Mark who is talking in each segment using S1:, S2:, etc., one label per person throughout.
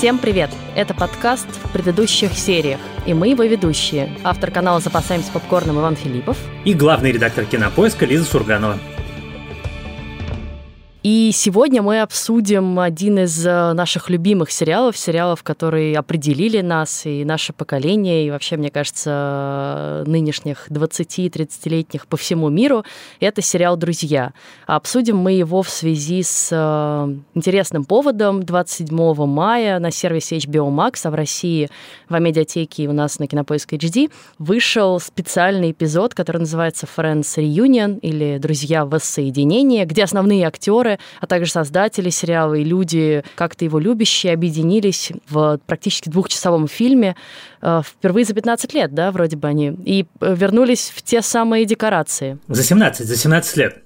S1: Всем привет! Это подкаст в предыдущих сериях, и мы его ведущие. Автор канала «Запасаемся попкорном» Иван Филиппов.
S2: И главный редактор кинопоиска Лиза Сурганова.
S1: И сегодня мы обсудим один из э, наших любимых сериалов, сериалов, которые определили нас и наше поколение, и вообще, мне кажется, нынешних 20-30-летних по всему миру. Это сериал «Друзья». обсудим мы его в связи с э, интересным поводом. 27 мая на сервисе HBO Max, а в России в медиатеке у нас на Кинопоиск HD вышел специальный эпизод, который называется Friends Reunion или «Друзья воссоединения», где основные актеры актеры, а также создатели сериала и люди, как-то его любящие, объединились в практически двухчасовом фильме э, впервые за 15 лет, да, вроде бы они, и э, вернулись в те самые декорации.
S2: За 17, за 17 лет.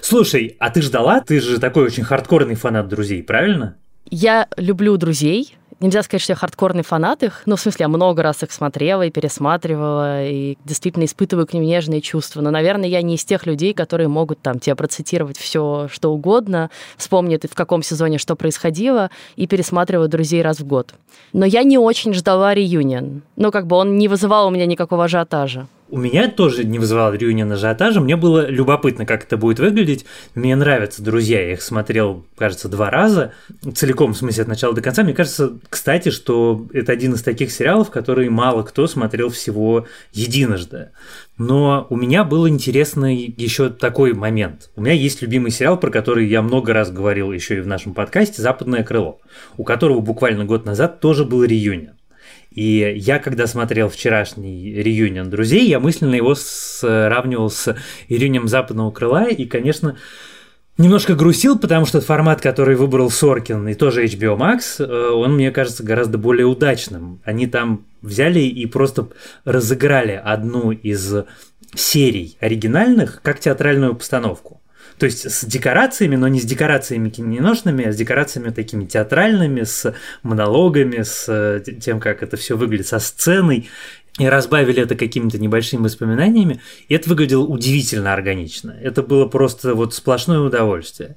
S2: Слушай, а ты ждала? Ты же такой очень хардкорный фанат друзей, правильно?
S1: Я люблю друзей, Нельзя сказать, что я хардкорный фанат их. Ну, в смысле, я много раз их смотрела и пересматривала, и действительно испытываю к ним нежные чувства. Но, наверное, я не из тех людей, которые могут там тебе процитировать все, что угодно, вспомнить, в каком сезоне что происходило, и пересматриваю «Друзей» раз в год. Но я не очень ждала реюнион. Ну, как бы он не вызывал у меня никакого ажиотажа.
S2: У меня тоже не вызывал реюнион ажиотажа, мне было любопытно, как это будет выглядеть. Мне нравятся «Друзья», я их смотрел, кажется, два раза, целиком, в смысле, от начала до конца. Мне кажется, кстати, что это один из таких сериалов, который мало кто смотрел всего единожды. Но у меня был интересный еще такой момент. У меня есть любимый сериал, про который я много раз говорил еще и в нашем подкасте «Западное крыло», у которого буквально год назад тоже был реюнион. И я, когда смотрел вчерашний реюнион друзей, я мысленно его сравнивал с реюнием западного крыла, и, конечно, немножко грустил, потому что формат, который выбрал Соркин и тоже HBO Max, э, он, мне кажется, гораздо более удачным. Они там взяли и просто разыграли одну из серий оригинальных как театральную постановку. То есть с декорациями, но не с декорациями киношными, а с декорациями такими театральными, с монологами, с э, тем, как это все выглядит, со сценой и разбавили это какими-то небольшими воспоминаниями, и это выглядело удивительно органично. Это было просто вот сплошное удовольствие.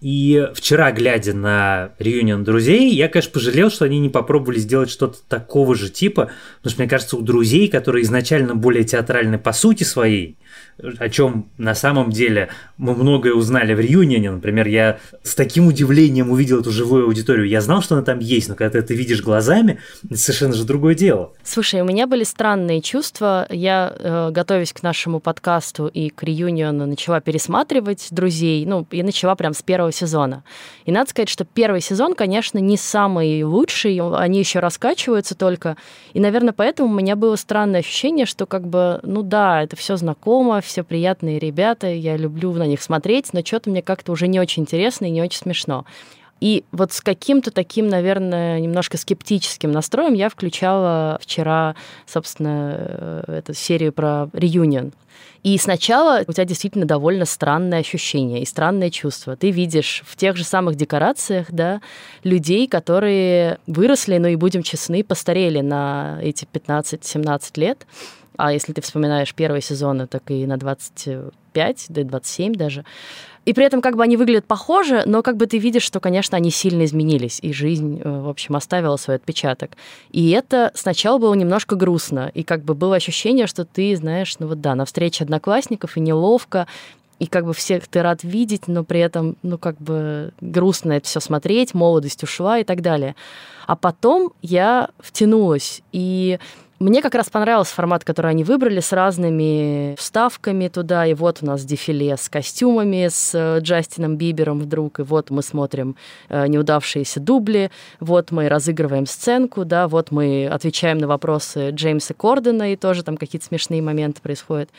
S2: И вчера, глядя на реюнион друзей, я, конечно, пожалел, что они не попробовали сделать что-то такого же типа, потому что, мне кажется, у друзей, которые изначально более театральны по сути своей, о чем на самом деле мы многое узнали в Реюнионе. Например, я с таким удивлением увидел эту живую аудиторию. Я знал, что она там есть, но когда ты это видишь глазами, это совершенно же другое дело.
S1: Слушай, у меня были странные чувства. Я, э, готовясь к нашему подкасту и к Реюниону, начала пересматривать «Друзей», ну, и начала прям с первого сезона. И надо сказать, что первый сезон, конечно, не самый лучший, они еще раскачиваются только. И, наверное, поэтому у меня было странное ощущение, что как бы, ну да, это все знакомо, все приятные ребята, я люблю на них смотреть, но что-то мне как-то уже не очень интересно и не очень смешно. И вот с каким-то таким, наверное, немножко скептическим настроем я включала вчера, собственно, э, эту серию про реюнион. И сначала у тебя действительно довольно странное ощущение и странное чувство. Ты видишь в тех же самых декорациях, да, людей, которые выросли, но и будем честны, постарели на эти 15-17 лет. А если ты вспоминаешь первые сезоны, так и на 25, да 27 даже. И при этом как бы они выглядят похоже, но как бы ты видишь, что, конечно, они сильно изменились, и жизнь, э, в общем, оставила свой отпечаток. И это сначала было немножко грустно, и как бы было ощущение, что ты, знаешь, ну вот да, на встрече одноклассников, и неловко, и как бы всех ты рад видеть, но при этом, ну, как бы грустно это все смотреть, молодость ушла и так далее. А потом я втянулась, и мне как раз понравился формат, который они выбрали с разными вставками туда. И вот у нас дефиле с костюмами, с э, Джастином Бибером вдруг. И вот мы смотрим э, неудавшиеся дубли. Вот мы разыгрываем сценку, да, вот мы отвечаем на вопросы Джеймса Кордена, и тоже там какие-то смешные моменты происходят.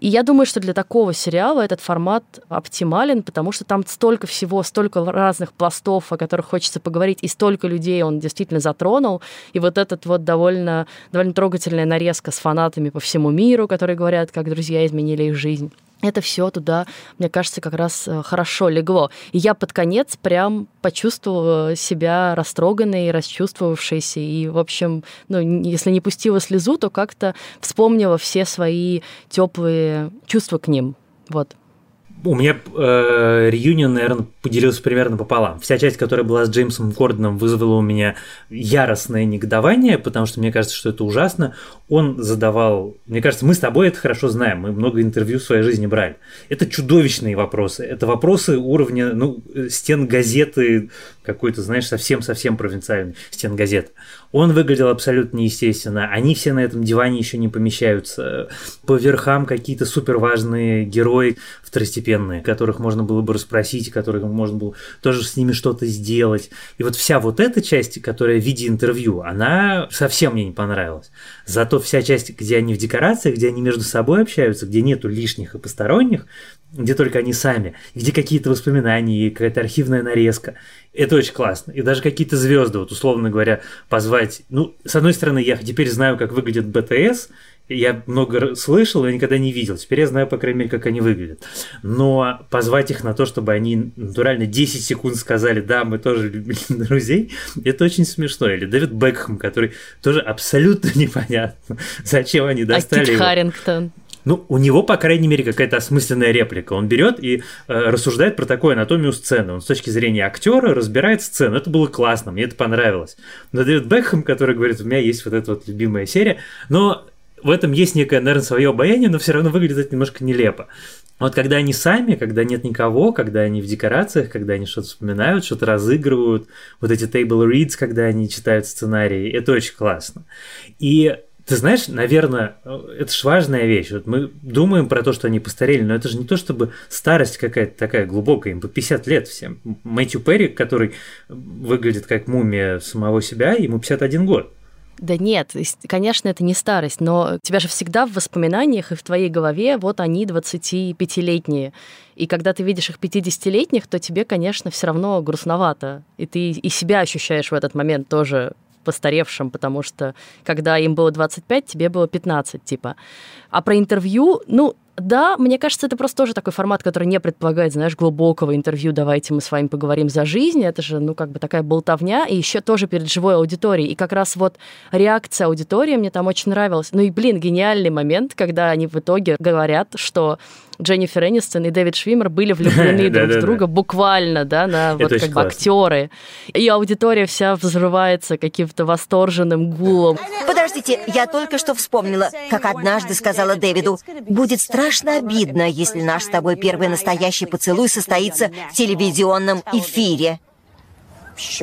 S1: И я думаю, что для такого сериала этот формат оптимален, потому что там столько всего, столько разных пластов, о которых хочется поговорить, и столько людей он действительно затронул. И вот этот вот довольно, довольно трогательная нарезка с фанатами по всему миру, которые говорят, как друзья изменили их жизнь это все туда, мне кажется, как раз э, хорошо легло. И я под конец прям почувствовала себя растроганной, расчувствовавшейся. И, в общем, ну, если не пустила слезу, то как-то вспомнила все свои теплые чувства к ним. Вот.
S2: У меня э, реюнион, наверное, поделился примерно пополам. Вся часть, которая была с Джеймсом Кордоном, вызвала у меня яростное негодование, потому что мне кажется, что это ужасно. Он задавал... Мне кажется, мы с тобой это хорошо знаем, мы много интервью в своей жизни брали. Это чудовищные вопросы. Это вопросы уровня ну, стен газеты какой-то, знаешь, совсем-совсем провинциальный стен газеты. Он выглядел абсолютно неестественно. Они все на этом диване еще не помещаются. По верхам какие-то супер важные герои второстепенные, которых можно было бы расспросить, которых можно было тоже с ними что-то сделать. И вот вся вот эта часть, которая в виде интервью, она совсем мне не понравилась. Зато вся часть, где они в декорациях, где они между собой общаются, где нету лишних и посторонних, где только они сами, где какие-то воспоминания, какая-то архивная нарезка. Это очень классно. И даже какие-то звезды, вот условно говоря, позвать. Ну, с одной стороны, я теперь знаю, как выглядит БТС, я много слышал, но никогда не видел. Теперь я знаю, по крайней мере, как они выглядят. Но позвать их на то, чтобы они натурально 10 секунд сказали, да, мы тоже любили друзей, это очень смешно. Или Дэвид Бекхэм, который тоже абсолютно непонятно, зачем они достали
S1: а Кит
S2: его.
S1: Харрингтон.
S2: Ну, у него, по крайней мере, какая-то осмысленная реплика. Он берет и э, рассуждает про такую анатомию сцены. Он с точки зрения актера разбирает сцену. Это было классно, мне это понравилось. Но Дэвид Бекхэм, который говорит, у меня есть вот эта вот любимая серия, но в этом есть некое, наверное, свое обаяние, но все равно выглядит это немножко нелепо. Вот когда они сами, когда нет никого, когда они в декорациях, когда они что-то вспоминают, что-то разыгрывают, вот эти table reads, когда они читают сценарии, это очень классно. И ты знаешь, наверное, это же важная вещь. Вот мы думаем про то, что они постарели, но это же не то, чтобы старость какая-то такая глубокая, им по 50 лет всем. Мэтью Перри, который выглядит как мумия самого себя, ему 51 год.
S1: Да нет, конечно, это не старость, но у тебя же всегда в воспоминаниях и в твоей голове вот они 25-летние. И когда ты видишь их 50-летних, то тебе, конечно, все равно грустновато. И ты и себя ощущаешь в этот момент тоже постаревшим, потому что когда им было 25, тебе было 15, типа. А про интервью, ну, да, мне кажется, это просто тоже такой формат, который не предполагает, знаешь, глубокого интервью. Давайте мы с вами поговорим за жизнь. Это же, ну, как бы такая болтовня, и еще тоже перед живой аудиторией. И как раз вот реакция аудитории мне там очень нравилась. Ну и, блин, гениальный момент, когда они в итоге говорят, что Дженнифер Энистон и Дэвид Швимер были влюблены друг в друга буквально, да, на вот как бы актеры. И аудитория вся взрывается каким-то восторженным гулом.
S3: Подождите, я только что вспомнила, как однажды сказала Дэвиду, будет страшно обидно, если наш с тобой первый настоящий поцелуй состоится в телевизионном эфире.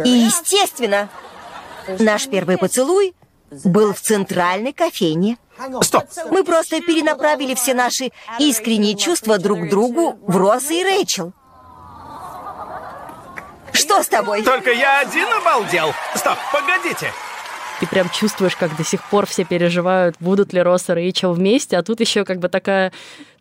S3: И, естественно, наш первый поцелуй был в центральной кофейне.
S4: Стоп!
S3: Мы просто перенаправили все наши искренние чувства друг к другу в Росс и Рэйчел. Что с тобой?
S4: Только я один обалдел. Стоп, погодите.
S1: Ты прям чувствуешь, как до сих пор все переживают, будут ли Росс и Рэйчел вместе, а тут еще как бы такая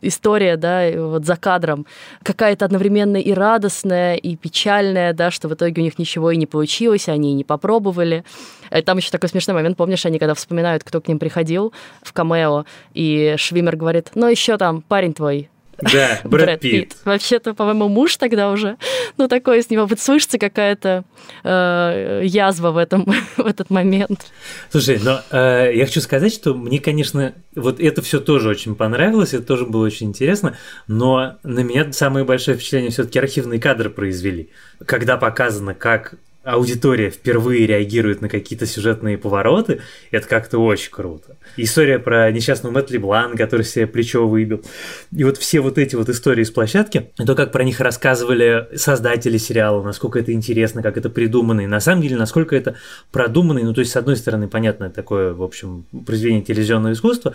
S1: история, да, вот за кадром, какая-то одновременно и радостная, и печальная, да, что в итоге у них ничего и не получилось, они и не попробовали. Э, там еще такой смешной момент, помнишь, они когда вспоминают, кто к ним приходил в камео, и Швимер говорит, ну еще там парень твой,
S2: да, Брэд, Брэд Питт. Питт.
S1: Вообще-то, по-моему, муж тогда уже. Ну, такое с него вот слышится какая-то э, язва в, этом, в этот момент.
S2: Слушай, но э, я хочу сказать, что мне, конечно, вот это все тоже очень понравилось, это тоже было очень интересно, но на меня самое большое впечатление все-таки архивные кадры произвели. Когда показано, как аудитория впервые реагирует на какие-то сюжетные повороты, это как-то очень круто. История про несчастного Мэтт Леблан, который себе плечо выбил. И вот все вот эти вот истории с площадки, то, как про них рассказывали создатели сериала, насколько это интересно, как это придумано, и на самом деле, насколько это продумано. Ну, то есть, с одной стороны, понятно, такое, в общем, произведение телевизионного искусства,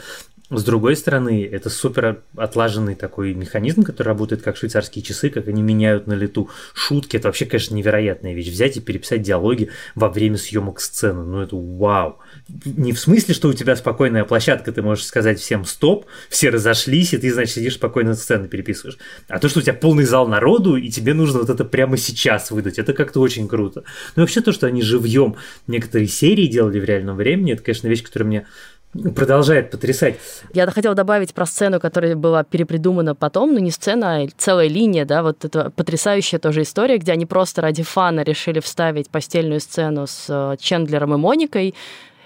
S2: с другой стороны, это супер отлаженный такой механизм, который работает как швейцарские часы, как они меняют на лету шутки. Это вообще, конечно, невероятная вещь. Взять и диалоги во время съемок сцены. Ну, это вау. Не в смысле, что у тебя спокойная площадка, ты можешь сказать всем стоп, все разошлись, и ты, значит, сидишь спокойно сцены переписываешь. А то, что у тебя полный зал народу, и тебе нужно вот это прямо сейчас выдать, это как-то очень круто. Ну, вообще то, что они живьем некоторые серии делали в реальном времени, это, конечно, вещь, которая мне продолжает потрясать.
S1: Я хотела добавить про сцену, которая была перепридумана потом, ну не сцена, а целая линия, да, вот это потрясающая тоже история, где они просто ради фана решили вставить постельную сцену с э, Чендлером и Моникой,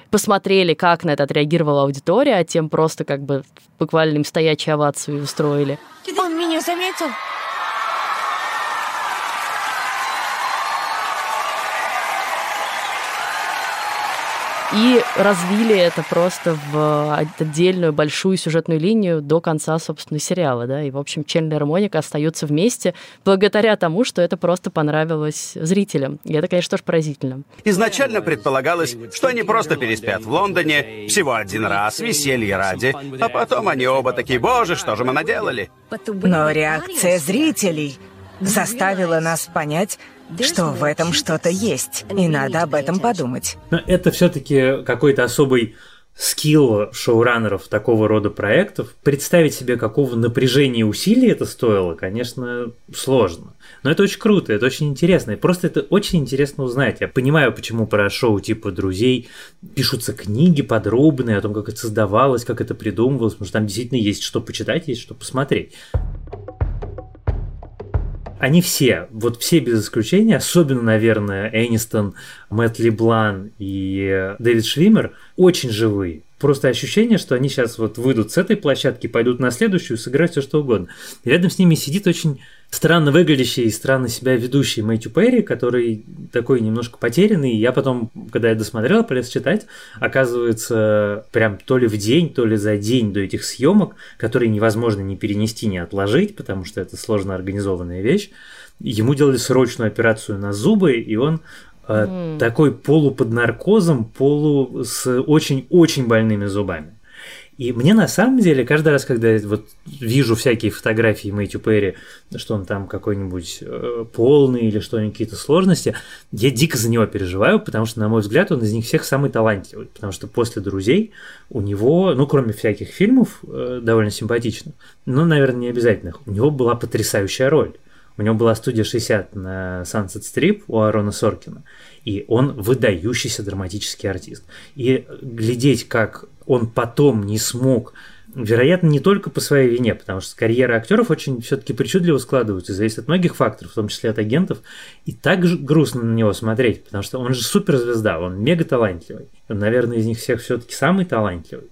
S1: посмотрели, как на это отреагировала аудитория, а тем просто как бы буквально им стоячую овацию устроили.
S3: Он меня заметил?
S1: И развили это просто в отдельную большую сюжетную линию до конца, собственно, сериала, да, и, в общем, Чендлер и Моника остаются вместе благодаря тому, что это просто понравилось зрителям, и это, конечно, тоже поразительно.
S4: Изначально предполагалось, что они просто переспят в Лондоне всего один раз, веселье ради, а потом они оба такие, боже, что же мы наделали?
S5: Но реакция зрителей заставила нас понять, что в этом что-то есть, и надо об этом подумать.
S2: Но это все-таки какой-то особый скилл шоураннеров такого рода проектов. Представить себе, какого напряжения и усилий это стоило, конечно, сложно. Но это очень круто, это очень интересно. И просто это очень интересно узнать. Я понимаю, почему про шоу типа «Друзей» пишутся книги подробные о том, как это создавалось, как это придумывалось, потому что там действительно есть что почитать, есть что посмотреть они все, вот все без исключения, особенно, наверное, Энистон, Мэтт Леблан и Дэвид Швимер, очень живые. Просто ощущение, что они сейчас вот выйдут с этой площадки, пойдут на следующую, сыграть все что угодно. И рядом с ними сидит очень странно выглядящий и странно себя ведущий Мэтью Перри, который такой немножко потерянный. Я потом, когда я досмотрел, полез читать, оказывается, прям то ли в день, то ли за день до этих съемок, которые невозможно ни перенести, ни отложить, потому что это сложно организованная вещь, ему делали срочную операцию на зубы, и он mm. такой полу под наркозом, полу с очень-очень больными зубами. И мне на самом деле каждый раз, когда я вот вижу всякие фотографии Мэтью Перри, что он там какой-нибудь э, полный или что-нибудь какие-то сложности, я дико за него переживаю, потому что, на мой взгляд, он из них всех самый талантливый. Потому что после «Друзей» у него, ну, кроме всяких фильмов, э, довольно симпатичных, но, наверное, не обязательных, у него была потрясающая роль. У него была студия 60 на Sunset Strip у Арона Соркина, и он выдающийся драматический артист. И глядеть, как он потом не смог Вероятно, не только по своей вине, потому что карьера актеров очень все-таки причудливо складывается, зависит от многих факторов, в том числе от агентов. И так же грустно на него смотреть, потому что он же суперзвезда, он мега талантливый. Он, наверное, из них всех все-таки самый талантливый.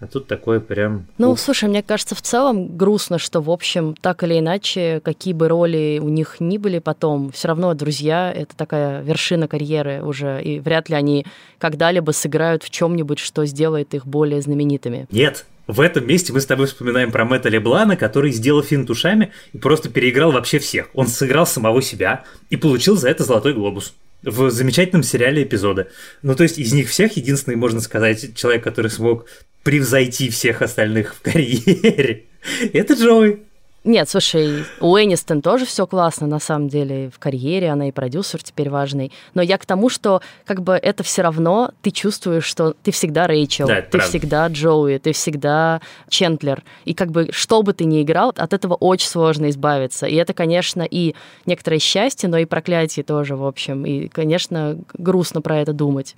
S2: А тут такое прям...
S1: Ну, слушай, мне кажется, в целом грустно, что, в общем, так или иначе, какие бы роли у них ни были потом, все равно друзья — это такая вершина карьеры уже, и вряд ли они когда-либо сыграют в чем-нибудь, что сделает их более знаменитыми.
S2: Нет, в этом месте мы с тобой вспоминаем про Мэтта Леблана, который сделал финт ушами и просто переиграл вообще всех. Он сыграл самого себя и получил за это золотой глобус в замечательном сериале эпизоды. Ну, то есть из них всех единственный, можно сказать, человек, который смог превзойти всех остальных в карьере. Это Джоуи.
S1: Нет, слушай, у Энистон тоже все классно, на самом деле, в карьере, она и продюсер теперь важный. Но я к тому, что как бы это все равно ты чувствуешь, что ты всегда Рэйчел,
S2: да,
S1: ты
S2: правда.
S1: всегда Джоуи, ты всегда Чентлер. И как бы что бы ты ни играл, от этого очень сложно избавиться. И это, конечно, и некоторое счастье, но и проклятие тоже, в общем. И, конечно, грустно про это думать.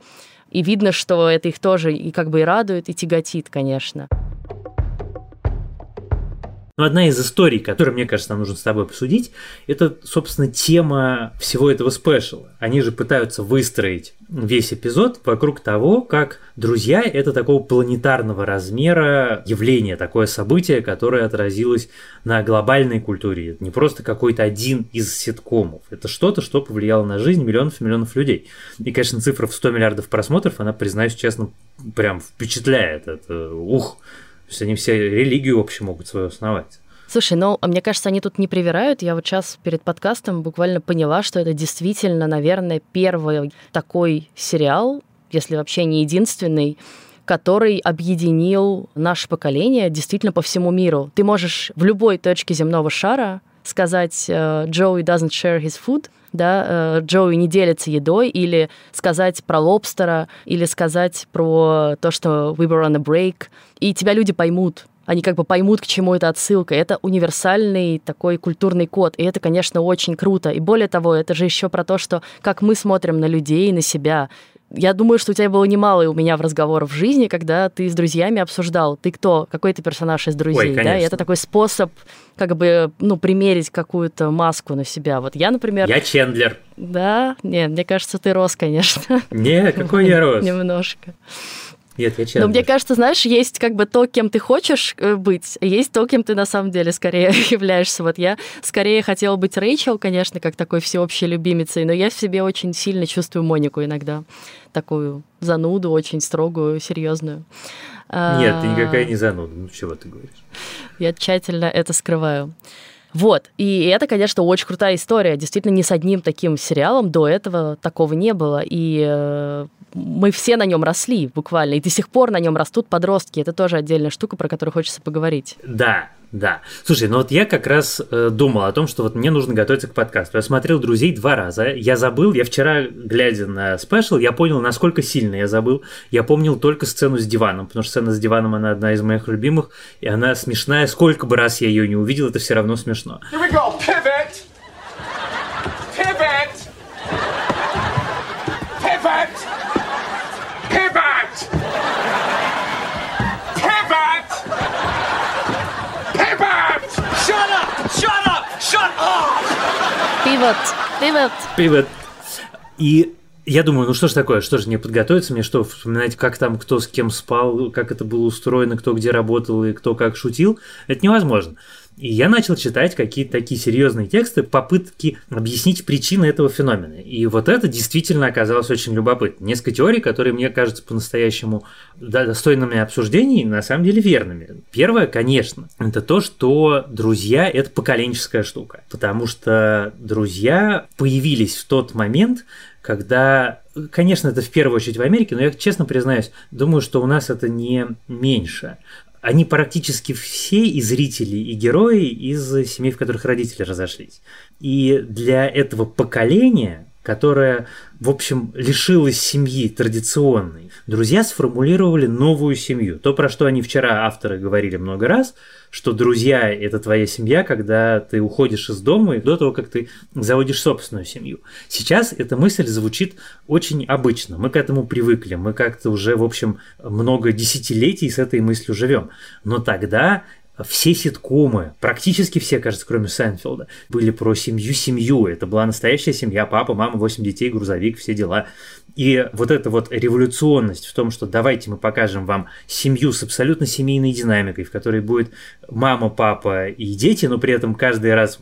S1: И видно, что это их тоже и как бы и радует, и тяготит, конечно.
S2: Но одна из историй, которую, мне кажется, нам нужно с тобой обсудить, это, собственно, тема всего этого спешала. Они же пытаются выстроить весь эпизод вокруг того, как друзья — это такого планетарного размера явление, такое событие, которое отразилось на глобальной культуре. Это не просто какой-то один из ситкомов. Это что-то, что повлияло на жизнь миллионов и миллионов людей. И, конечно, цифра в 100 миллиардов просмотров, она, признаюсь честно, прям впечатляет. Это ух! Есть они все религию вообще могут свою основать.
S1: Слушай, ну, мне кажется, они тут не привирают. Я вот сейчас перед подкастом буквально поняла, что это действительно, наверное, первый такой сериал, если вообще не единственный, который объединил наше поколение действительно по всему миру. Ты можешь в любой точке земного шара сказать э, «Joey doesn't share his food», да, э, Джоуи не делится едой, или сказать про лобстера, или сказать про то, что we were on a break, и тебя люди поймут, они как бы поймут, к чему это отсылка. Это универсальный такой культурный код, и это, конечно, очень круто. И более того, это же еще про то, что как мы смотрим на людей, на себя. Я думаю, что у тебя было немало и у меня в разговорах в жизни, когда ты с друзьями обсуждал, ты кто, какой ты персонаж из друзей,
S2: Ой,
S1: да, и это такой способ как бы, ну, примерить какую-то маску на себя. Вот я, например...
S2: Я Чендлер.
S1: Да? Нет, мне кажется, ты рос, конечно.
S2: Не, какой я рос?
S1: Немножко.
S2: Нет, я честно.
S1: Но мне кажется, знаешь, есть как бы то, кем ты хочешь э, быть, а есть то, кем ты на самом деле скорее являешься. Вот я скорее хотела быть Рэйчел, конечно, как такой всеобщей любимицей, но я в себе очень сильно чувствую Монику иногда. Такую зануду, очень строгую, серьезную.
S2: Нет, ты никакая не зануда. Ну, чего ты говоришь?
S1: Я тщательно это скрываю. Вот, и это, конечно, очень крутая история. Действительно, ни с одним таким сериалом до этого такого не было. И э, мы все на нем росли буквально, и до сих пор на нем растут подростки. Это тоже отдельная штука, про которую хочется поговорить.
S2: Да, да. Слушай, ну вот я как раз э, думал о том, что вот мне нужно готовиться к подкасту. Я смотрел «Друзей» два раза. Я забыл, я вчера, глядя на спешл, я понял, насколько сильно я забыл. Я помнил только сцену с диваном, потому что сцена с диваном, она одна из моих любимых, и она смешная. Сколько бы раз я ее не увидел, это все равно смешно. Here we go.
S1: Пивот, пивот.
S2: Пивот. И я думаю, ну что ж такое, что же не подготовиться мне, что вспоминать, как там кто с кем спал, как это было устроено, кто где работал и кто как шутил, это невозможно. И я начал читать какие-то такие серьезные тексты, попытки объяснить причины этого феномена. И вот это действительно оказалось очень любопытно. Несколько теорий, которые мне кажутся по-настоящему достойными обсуждений, на самом деле верными. Первое, конечно, это то, что друзья – это поколенческая штука. Потому что друзья появились в тот момент, когда, конечно, это в первую очередь в Америке, но я честно признаюсь, думаю, что у нас это не меньше они практически все и зрители, и герои из семей, в которых родители разошлись. И для этого поколения, которое, в общем, лишилось семьи традиционной, друзья сформулировали новую семью. То, про что они вчера авторы говорили много раз – что друзья – это твоя семья, когда ты уходишь из дома и до того, как ты заводишь собственную семью. Сейчас эта мысль звучит очень обычно. Мы к этому привыкли, мы как-то уже, в общем, много десятилетий с этой мыслью живем. Но тогда все ситкомы, практически все, кажется, кроме Сайнфилда, были про семью-семью. Это была настоящая семья, папа, мама, восемь детей, грузовик, все дела. И вот эта вот революционность в том, что давайте мы покажем вам семью с абсолютно семейной динамикой, в которой будет мама, папа и дети, но при этом каждый раз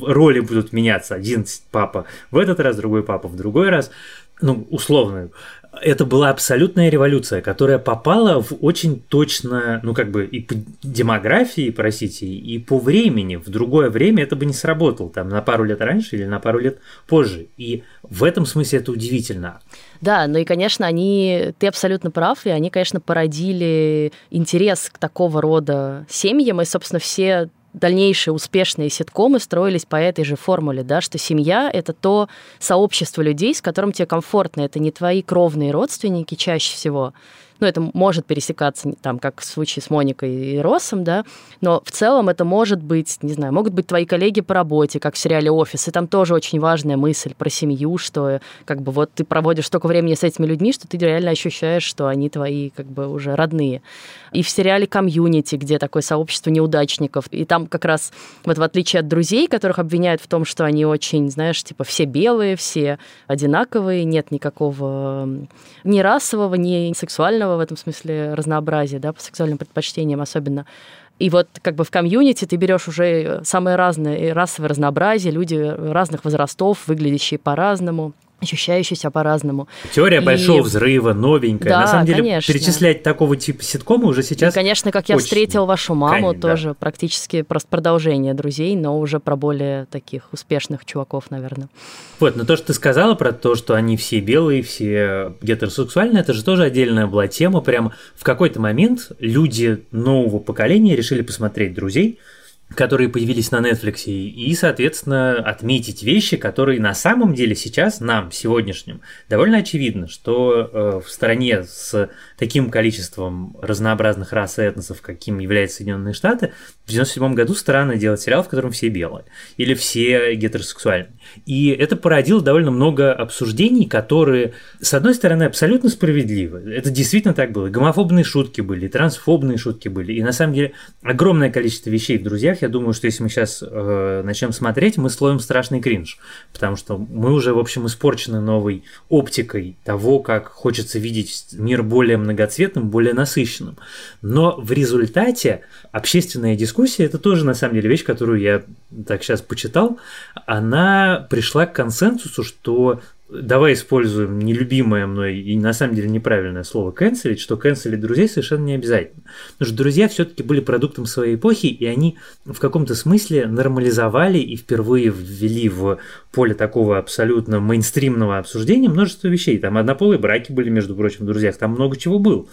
S2: роли будут меняться. Один папа в этот раз, другой папа в другой раз. Ну, условно, это была абсолютная революция, которая попала в очень точно, ну как бы и по демографии, простите, и по времени. В другое время это бы не сработало, там на пару лет раньше или на пару лет позже. И в этом смысле это удивительно.
S1: Да, ну и, конечно, они, ты абсолютно прав, и они, конечно, породили интерес к такого рода семьям, и, собственно, все дальнейшие успешные ситкомы строились по этой же формуле, да, что семья — это то сообщество людей, с которым тебе комфортно, это не твои кровные родственники чаще всего, ну, это может пересекаться, там, как в случае с Моникой и Россом, да, но в целом это может быть, не знаю, могут быть твои коллеги по работе, как в сериале «Офис», и там тоже очень важная мысль про семью, что как бы вот ты проводишь столько времени с этими людьми, что ты реально ощущаешь, что они твои как бы уже родные. И в сериале «Комьюнити», где такое сообщество неудачников, и там как раз, вот в отличие от друзей, которых обвиняют в том, что они очень, знаешь, типа все белые, все одинаковые, нет никакого ни расового, ни сексуального в этом смысле разнообразие, да, по сексуальным предпочтениям особенно. И вот как бы в комьюнити ты берешь уже самые разные расовые разнообразие, люди разных возрастов, выглядящие по-разному ощущающийся по-разному.
S2: Теория и... большого взрыва, новенькая. Да, На самом деле, конечно. перечислять такого типа ситкома уже сейчас.
S1: И, конечно, как я встретил вашу маму, Конечно, тоже да. практически просто продолжение друзей, но уже про более таких успешных чуваков, наверное.
S2: Вот, но то, что ты сказала про то, что они все белые, все гетеросексуальные, это же тоже отдельная была тема. Прям в какой-то момент люди нового поколения решили посмотреть друзей которые появились на Netflix, и, соответственно, отметить вещи, которые на самом деле сейчас нам, сегодняшним, довольно очевидно, что э, в стране с таким количеством разнообразных рас и этносов, каким являются Соединенные Штаты, в 97 году странно делать сериал, в котором все белые или все гетеросексуальные. И это породило довольно много обсуждений, которые, с одной стороны, абсолютно справедливы. Это действительно так было. Гомофобные шутки были, трансфобные шутки были. И на самом деле огромное количество вещей в «Друзьях» я думаю, что если мы сейчас э, начнем смотреть, мы словим страшный кринж, потому что мы уже, в общем, испорчены новой оптикой того, как хочется видеть мир более многоцветным, более насыщенным. Но в результате общественная дискуссия, это тоже, на самом деле, вещь, которую я так сейчас почитал, она пришла к консенсусу, что давай используем нелюбимое мной и на самом деле неправильное слово канцелить, что канцелить друзей совершенно не обязательно. Потому что друзья все-таки были продуктом своей эпохи, и они в каком-то смысле нормализовали и впервые ввели в поле такого абсолютно мейнстримного обсуждения множество вещей. Там однополые браки были, между прочим, в друзьях, там много чего было.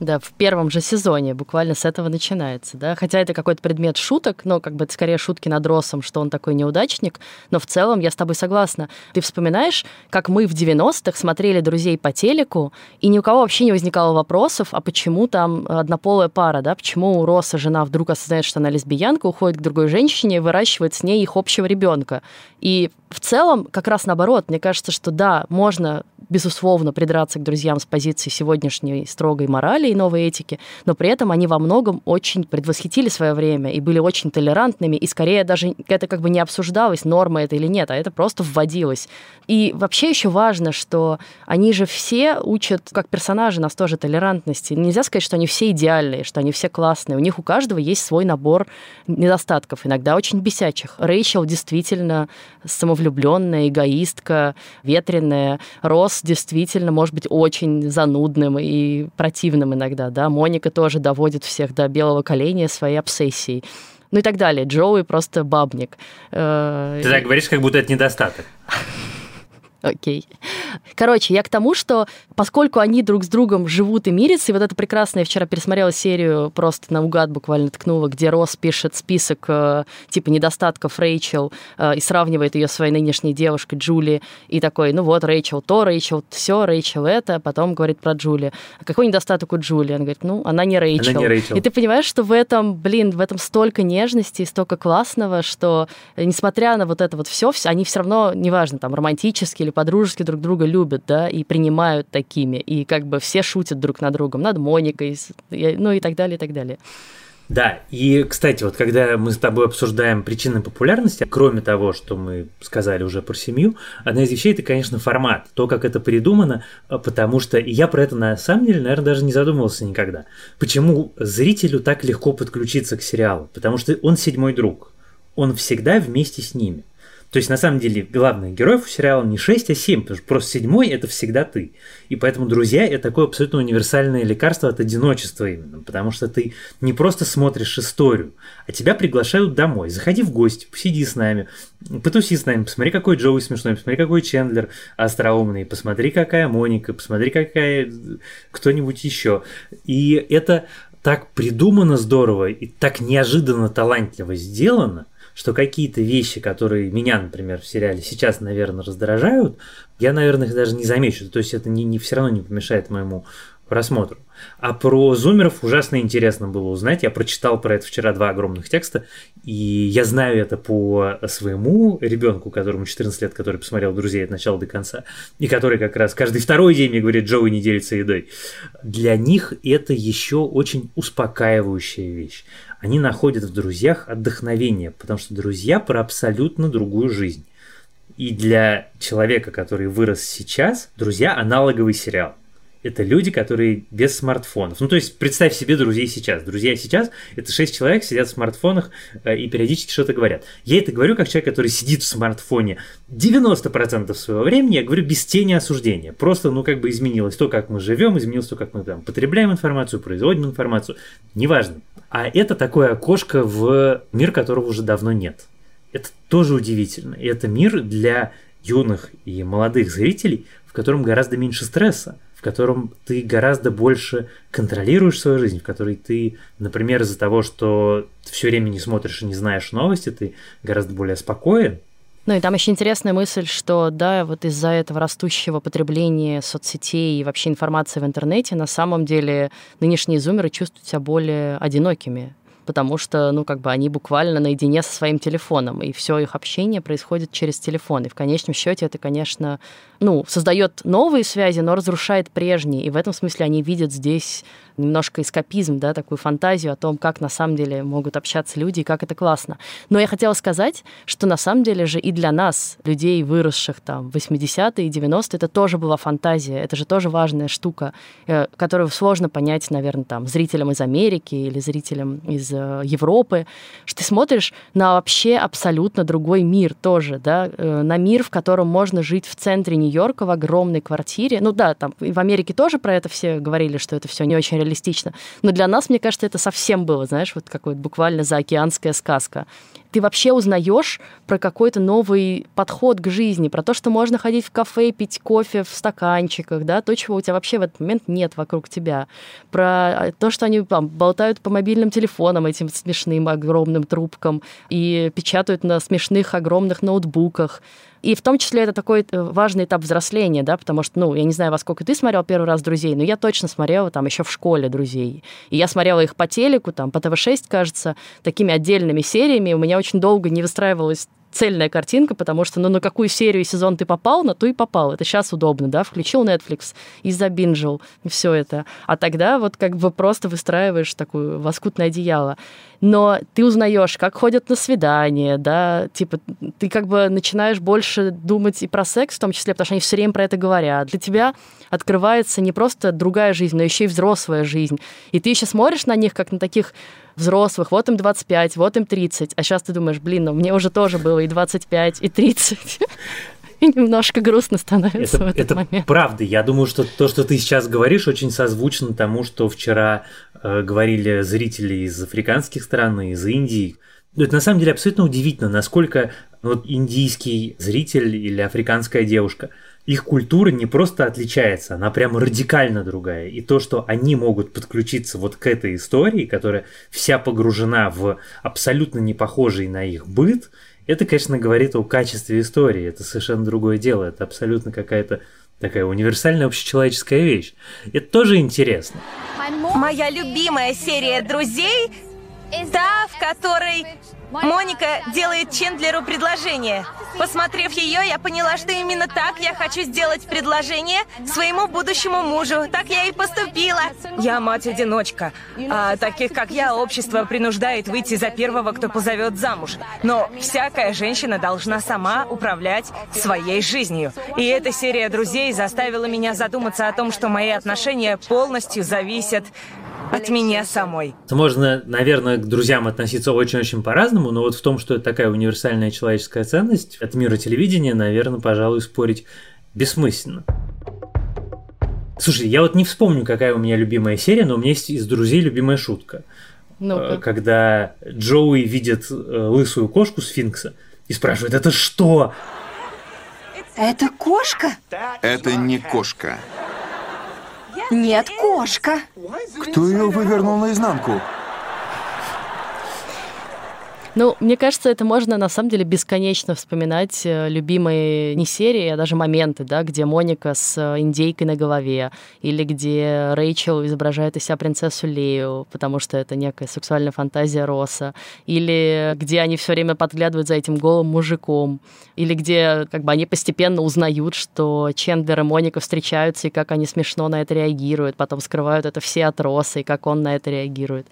S1: Да, в первом же сезоне буквально с этого начинается, да. Хотя это какой-то предмет шуток, но как бы это скорее шутки над Росом, что он такой неудачник. Но в целом я с тобой согласна. Ты вспоминаешь, как мы в 90-х смотрели «Друзей» по телеку, и ни у кого вообще не возникало вопросов, а почему там однополая пара, да, почему у Роса жена вдруг осознает, что она лесбиянка, уходит к другой женщине и выращивает с ней их общего ребенка. И в целом, как раз наоборот, мне кажется, что да, можно, безусловно, придраться к друзьям с позиции сегодняшней строгой морали и новой этики, но при этом они во многом очень предвосхитили свое время и были очень толерантными, и скорее даже это как бы не обсуждалось, норма это или нет, а это просто вводилось. И вообще еще важно, что они же все учат, как персонажи, нас тоже толерантности. Нельзя сказать, что они все идеальные, что они все классные. У них у каждого есть свой набор недостатков, иногда очень бесячих. Рэйчел действительно самовлюбленная, эгоистка, ветреная. Рос действительно может быть очень занудным и противным иногда, да. Моника тоже доводит всех до белого коленя своей обсессией ну и так далее. Джоуи просто бабник.
S2: Э, Ты так говоришь, как будто это недостаток.
S1: Окей. Короче, я к тому, что поскольку они друг с другом живут и мирятся, и вот это прекрасное, я вчера пересмотрела серию, просто наугад буквально ткнула, где Росс пишет список э, типа недостатков Рэйчел э, и сравнивает ее с своей нынешней девушкой Джули, и такой, ну вот, Рэйчел то, Рэйчел все, Рэйчел это, потом говорит про Джули. А какой недостаток у Джули? Он говорит, ну, она не Рэйчел. Она не Рэйчел. И ты понимаешь, что в этом, блин, в этом столько нежности и столько классного, что несмотря на вот это вот все, они все равно, неважно, там, романтические или подружески друг друга любят, да, и принимают такими, и как бы все шутят друг над другом, над Моникой, ну и так далее, и так далее.
S2: Да, и, кстати, вот когда мы с тобой обсуждаем причины популярности, кроме того, что мы сказали уже про семью, одна из вещей – это, конечно, формат, то, как это придумано, а, потому что я про это на самом деле, наверное, даже не задумывался никогда. Почему зрителю так легко подключиться к сериалу? Потому что он седьмой друг, он всегда вместе с ними. То есть, на самом деле, главных героев у сериала не 6, а 7, потому что просто седьмой – это всегда ты. И поэтому «Друзья» – это такое абсолютно универсальное лекарство от одиночества именно, потому что ты не просто смотришь историю, а тебя приглашают домой. Заходи в гости, посиди с нами, потуси с нами, посмотри, какой Джоуи смешной, посмотри, какой Чендлер остроумный, посмотри, какая Моника, посмотри, какая кто-нибудь еще. И это так придумано здорово и так неожиданно талантливо сделано, что какие-то вещи, которые меня, например, в сериале сейчас, наверное, раздражают, я, наверное, их даже не замечу. То есть это не, не все равно не помешает моему просмотру. А про зумеров ужасно интересно было узнать. Я прочитал про это вчера два огромных текста, и я знаю это по своему ребенку, которому 14 лет, который посмотрел «Друзей» от начала до конца, и который как раз каждый второй день мне говорит, Джоуи не делится едой. Для них это еще очень успокаивающая вещь они находят в друзьях отдохновение, потому что друзья про абсолютно другую жизнь. И для человека, который вырос сейчас, друзья аналоговый сериал. Это люди, которые без смартфонов. Ну, то есть, представь себе друзей сейчас. Друзья сейчас – это шесть человек, сидят в смартфонах э, и периодически что-то говорят. Я это говорю как человек, который сидит в смартфоне 90% своего времени, я говорю без тени осуждения. Просто, ну, как бы изменилось то, как мы живем, изменилось то, как мы там потребляем информацию, производим информацию. Неважно. А это такое окошко в мир, которого уже давно нет. Это тоже удивительно. И это мир для юных и молодых зрителей, в котором гораздо меньше стресса, в котором ты гораздо больше контролируешь свою жизнь, в которой ты, например, из-за того, что все время не смотришь и не знаешь новости, ты гораздо более спокоен,
S1: ну и там еще интересная мысль, что да, вот из-за этого растущего потребления соцсетей и вообще информации в интернете на самом деле нынешние зумеры чувствуют себя более одинокими, потому что, ну, как бы они буквально наедине со своим телефоном, и все их общение происходит через телефон. И в конечном счете это, конечно, ну, создает новые связи, но разрушает прежние. И в этом смысле они видят здесь немножко эскапизм, да, такую фантазию о том, как на самом деле могут общаться люди и как это классно. Но я хотела сказать, что на самом деле же и для нас, людей, выросших там в 80-е и 90-е, это тоже была фантазия, это же тоже важная штука, э, которую сложно понять, наверное, там, зрителям из Америки или зрителям из э, Европы, что ты смотришь на вообще абсолютно другой мир тоже, да, э, на мир, в котором можно жить в центре Нью-Йорка в огромной квартире. Ну да, там в Америке тоже про это все говорили, что это все не очень реалистично. Но для нас, мне кажется, это совсем было, знаешь, вот какой-то буквально заокеанская сказка. Ты вообще узнаешь про какой-то новый подход к жизни, про то, что можно ходить в кафе, пить кофе в стаканчиках, да, то, чего у тебя вообще в этот момент нет вокруг тебя. Про то, что они там, болтают по мобильным телефонам этим смешным огромным трубкам и печатают на смешных огромных ноутбуках. И в том числе это такой э, важный этап взросления, да, потому что, ну, я не знаю, во сколько ты смотрел первый раз «Друзей», но я точно смотрела там еще в школе «Друзей». И я смотрела их по телеку, там, по ТВ-6, кажется, такими отдельными сериями. У меня очень долго не выстраивалась цельная картинка, потому что, ну, на какую серию и сезон ты попал, на ту и попал. Это сейчас удобно, да, включил Netflix и забинжил все это. А тогда вот как бы просто выстраиваешь такую воскутное одеяло. Но ты узнаешь, как ходят на свидание, да, типа ты как бы начинаешь больше думать и про секс в том числе, потому что они все время про это говорят. Для тебя открывается не просто другая жизнь, но еще и взрослая жизнь. И ты еще смотришь на них как на таких взрослых, вот им 25, вот им 30, а сейчас ты думаешь, блин, ну мне уже тоже было и 25, и 30. И немножко грустно становится это, в этот
S2: это
S1: момент.
S2: правда. Я думаю, что то, что ты сейчас говоришь, очень созвучно тому, что вчера э, говорили зрители из африканских стран, из Индии. Это на самом деле абсолютно удивительно, насколько вот, индийский зритель или африканская девушка – их культура не просто отличается, она прямо радикально другая. И то, что они могут подключиться вот к этой истории, которая вся погружена в абсолютно не похожий на их быт, это, конечно, говорит о качестве истории. Это совершенно другое дело. Это абсолютно какая-то такая универсальная общечеловеческая вещь. Это тоже интересно.
S5: Моя любимая серия «Друзей» та, в которой Моника делает Чендлеру предложение. Посмотрев ее, я поняла, что именно так я хочу сделать предложение своему будущему мужу. Так я и поступила. Я мать-одиночка. А таких, как я, общество принуждает выйти за первого, кто позовет замуж. Но всякая женщина должна сама управлять своей жизнью. И эта серия друзей заставила меня задуматься о том, что мои отношения полностью зависят от меня самой.
S2: Можно, наверное, к друзьям относиться очень-очень по-разному, но вот в том, что это такая универсальная человеческая ценность от мира телевидения, наверное, пожалуй, спорить бессмысленно. Слушай, я вот не вспомню, какая у меня любимая серия, но у меня есть из друзей любимая шутка. ну. Когда Джоуи видит э, лысую кошку сфинкса и спрашивает, это что?
S3: Это кошка?
S6: Это не кошка.
S3: Нет, кошка.
S6: Кто ее вывернул наизнанку?
S1: Ну, мне кажется, это можно на самом деле бесконечно вспоминать э, любимые не серии, а даже моменты, да, где Моника с э, индейкой на голове, или где Рэйчел изображает из себя принцессу Лею, потому что это некая сексуальная фантазия Росса, или где они все время подглядывают за этим голым мужиком, или где как бы они постепенно узнают, что Чендлер и Моника встречаются, и как они смешно на это реагируют, потом скрывают это все от Росса, и как он на это реагирует.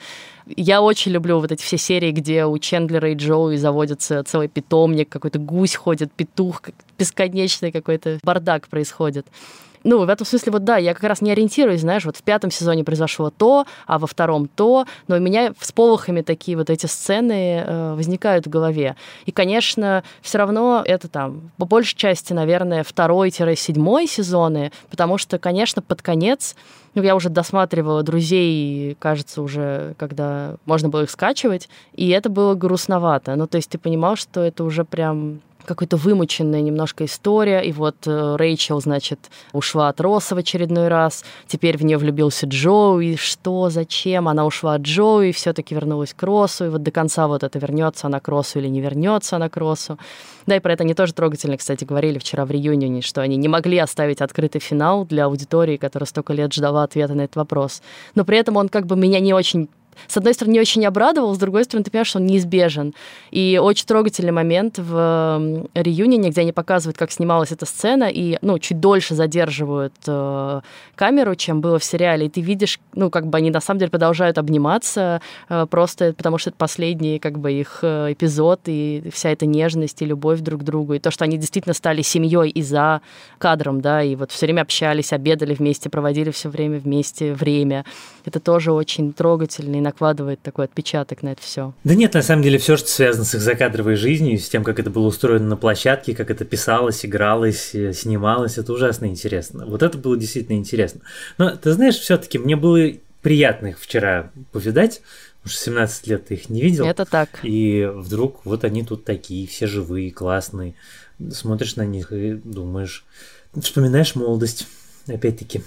S1: Я очень люблю вот эти все серии, где у Чендлера и Джоуи заводится целый питомник, какой-то гусь ходит, петух, бесконечный какой-то бардак происходит. Ну, в этом смысле, вот да, я как раз не ориентируюсь, знаешь, вот в пятом сезоне произошло то, а во втором то, но у меня с полохами такие вот эти сцены э, возникают в голове. И, конечно, все равно это там, по большей части, наверное, второй-седьмой сезоны, потому что, конечно, под конец ну, я уже досматривала друзей, кажется, уже, когда можно было их скачивать, и это было грустновато. Ну, то есть ты понимал, что это уже прям какая-то вымученная немножко история, и вот э, Рэйчел, значит, ушла от Росса в очередной раз, теперь в нее влюбился Джо, и что, зачем, она ушла от Джо, и все-таки вернулась к Россу, и вот до конца вот это вернется она к Россу или не вернется она к Россу. Да, и про это они тоже трогательно, кстати, говорили вчера в реюнионе, что они не могли оставить открытый финал для аудитории, которая столько лет ждала ответа на этот вопрос. Но при этом он как бы меня не очень с одной стороны, не очень обрадовал, с другой стороны, ты понимаешь, что он неизбежен. И очень трогательный момент в реюнине, где они показывают, как снималась эта сцена, и, ну, чуть дольше задерживают э, камеру, чем было в сериале, и ты видишь, ну, как бы они на самом деле продолжают обниматься, э, просто потому что это последний, как бы, их э, эпизод, и вся эта нежность и любовь друг к другу, и то, что они действительно стали семьей и за кадром, да, и вот все время общались, обедали вместе, проводили все время вместе время. Это тоже очень трогательно и накладывает такой отпечаток на это все.
S2: Да нет, на самом деле все, что связано с их закадровой жизнью, с тем, как это было устроено на площадке, как это писалось, игралось, э, снималось, это ужасно интересно. Вот это было действительно интересно. Но ты знаешь, все-таки мне было приятно их вчера повидать, потому что 17 лет ты их не видел.
S1: Это так.
S2: И вдруг вот они тут такие, все живые, классные. Смотришь на них и думаешь, вспоминаешь молодость, опять-таки.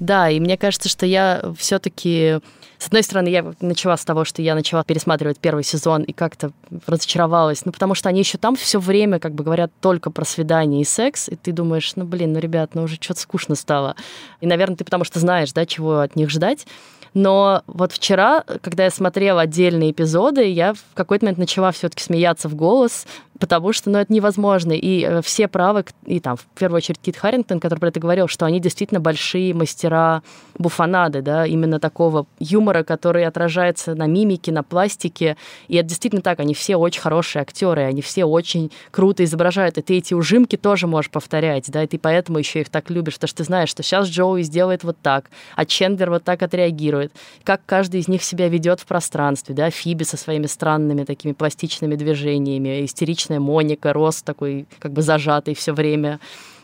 S1: Да, и мне кажется, что я все-таки, с одной стороны, я начала с того, что я начала пересматривать первый сезон и как-то разочаровалась, ну, потому что они еще там все время как бы говорят только про свидание и секс, и ты думаешь, ну, блин, ну, ребят, ну, уже что-то скучно стало. И, наверное, ты потому что знаешь, да, чего от них ждать. Но вот вчера, когда я смотрела отдельные эпизоды, я в какой-то момент начала все-таки смеяться в голос, потому что, ну, это невозможно. И э, все правы, и там, в первую очередь, Кит Харрингтон, который про это говорил, что они действительно большие мастера буфанады, да, именно такого юмора, который отражается на мимике, на пластике. И это действительно так, они все очень хорошие актеры, они все очень круто изображают. И ты эти ужимки тоже можешь повторять, да, и ты поэтому еще их так любишь, потому что ты знаешь, что сейчас Джоуи сделает вот так, а Чендлер вот так отреагирует. Как каждый из них себя ведет в пространстве, да, Фиби со своими странными такими пластичными движениями, истеричными симпатичная Моника, рост такой как бы зажатый все время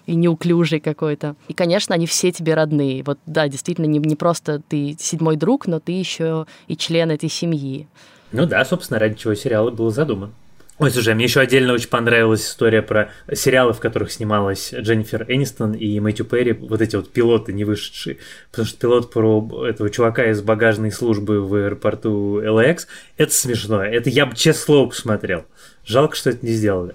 S1: и неуклюжий какой-то. И, конечно, они все тебе родные. Вот да, действительно, не, не просто ты седьмой друг, но ты еще и член этой семьи.
S2: Ну да, собственно, ради чего сериал и был задуман. Ой, слушай, мне еще отдельно очень понравилась история про сериалы, в которых снималась Дженнифер Энистон и Мэтью Перри, вот эти вот пилоты не вышедшие. Потому что пилот про этого чувака из багажной службы в аэропорту LAX, это смешно. Это я бы, честное слово, посмотрел. Жалко, что это не сделали.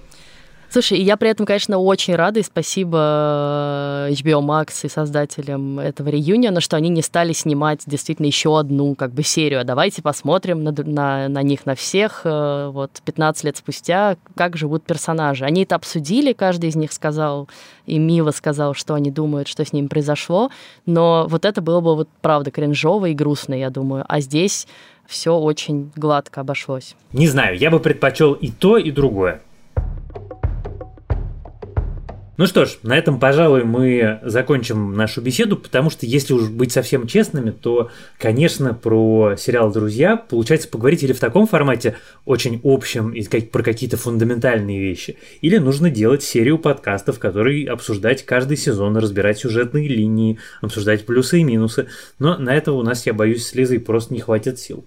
S1: Слушай, я при этом, конечно, очень рада, и спасибо э, HBO Max и создателям этого реюниона, что они не стали снимать действительно еще одну как бы серию. А давайте посмотрим на, на, на них, на всех, э, вот 15 лет спустя, как живут персонажи. Они это обсудили, каждый из них сказал, и Мила сказал, что они думают, что с ним произошло, но вот это было бы вот правда кринжово и грустно, я думаю. А здесь все очень гладко обошлось.
S2: Не знаю, я бы предпочел и то, и другое. Ну что ж, на этом, пожалуй, мы закончим нашу беседу, потому что, если уж быть совсем честными, то, конечно, про сериал «Друзья» получается поговорить или в таком формате очень общем, и про какие-то фундаментальные вещи, или нужно делать серию подкастов, которые обсуждать каждый сезон, разбирать сюжетные линии, обсуждать плюсы и минусы. Но на это у нас, я боюсь, с Лизой просто не хватит сил.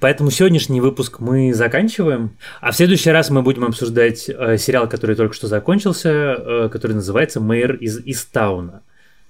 S2: Поэтому сегодняшний выпуск мы заканчиваем. А в следующий раз мы будем обсуждать э, сериал, который только что закончился, э, который называется «Мэр из Истауна».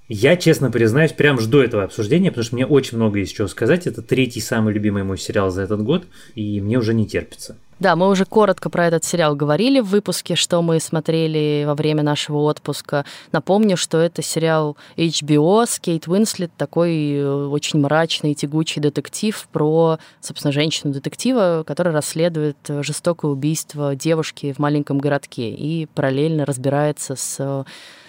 S2: Я, честно признаюсь, прям жду этого обсуждения, потому что мне очень много есть чего сказать. Это третий самый любимый мой сериал за этот год, и мне уже не терпится.
S1: Да, мы уже коротко про этот сериал говорили в выпуске, что мы смотрели во время нашего отпуска. Напомню, что это сериал HBO с Кейт Уинслет, такой э, очень мрачный, тягучий детектив про, собственно, женщину-детектива, которая расследует жестокое убийство девушки в маленьком городке и параллельно разбирается с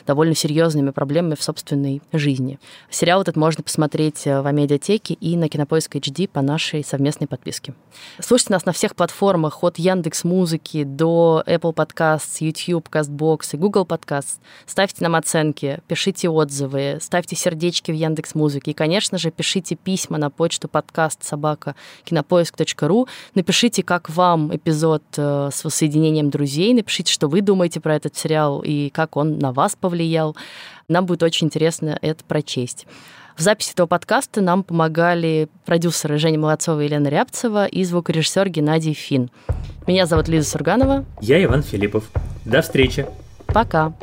S1: довольно серьезными проблемами в собственной жизни. Сериал этот можно посмотреть э, в Амедиатеке и на Кинопоиск HD по нашей совместной подписке. Слушайте нас на всех платформах от Яндекс Музыки до Apple Podcasts, YouTube, CastBox и Google Podcasts. Ставьте нам оценки, пишите отзывы, ставьте сердечки в Яндекс Музыке и, конечно же, пишите письма на почту подкаст собака кинопоиск.ру. Напишите, как вам эпизод э, с воссоединением друзей, напишите, что вы думаете про этот сериал и как он на вас повлиял повлиял. Нам будет очень интересно это прочесть. В записи этого подкаста нам помогали продюсеры Женя Молодцова и Елена Рябцева и звукорежиссер Геннадий Фин. Меня зовут Лиза Сурганова.
S2: Я Иван Филиппов. До встречи.
S1: Пока.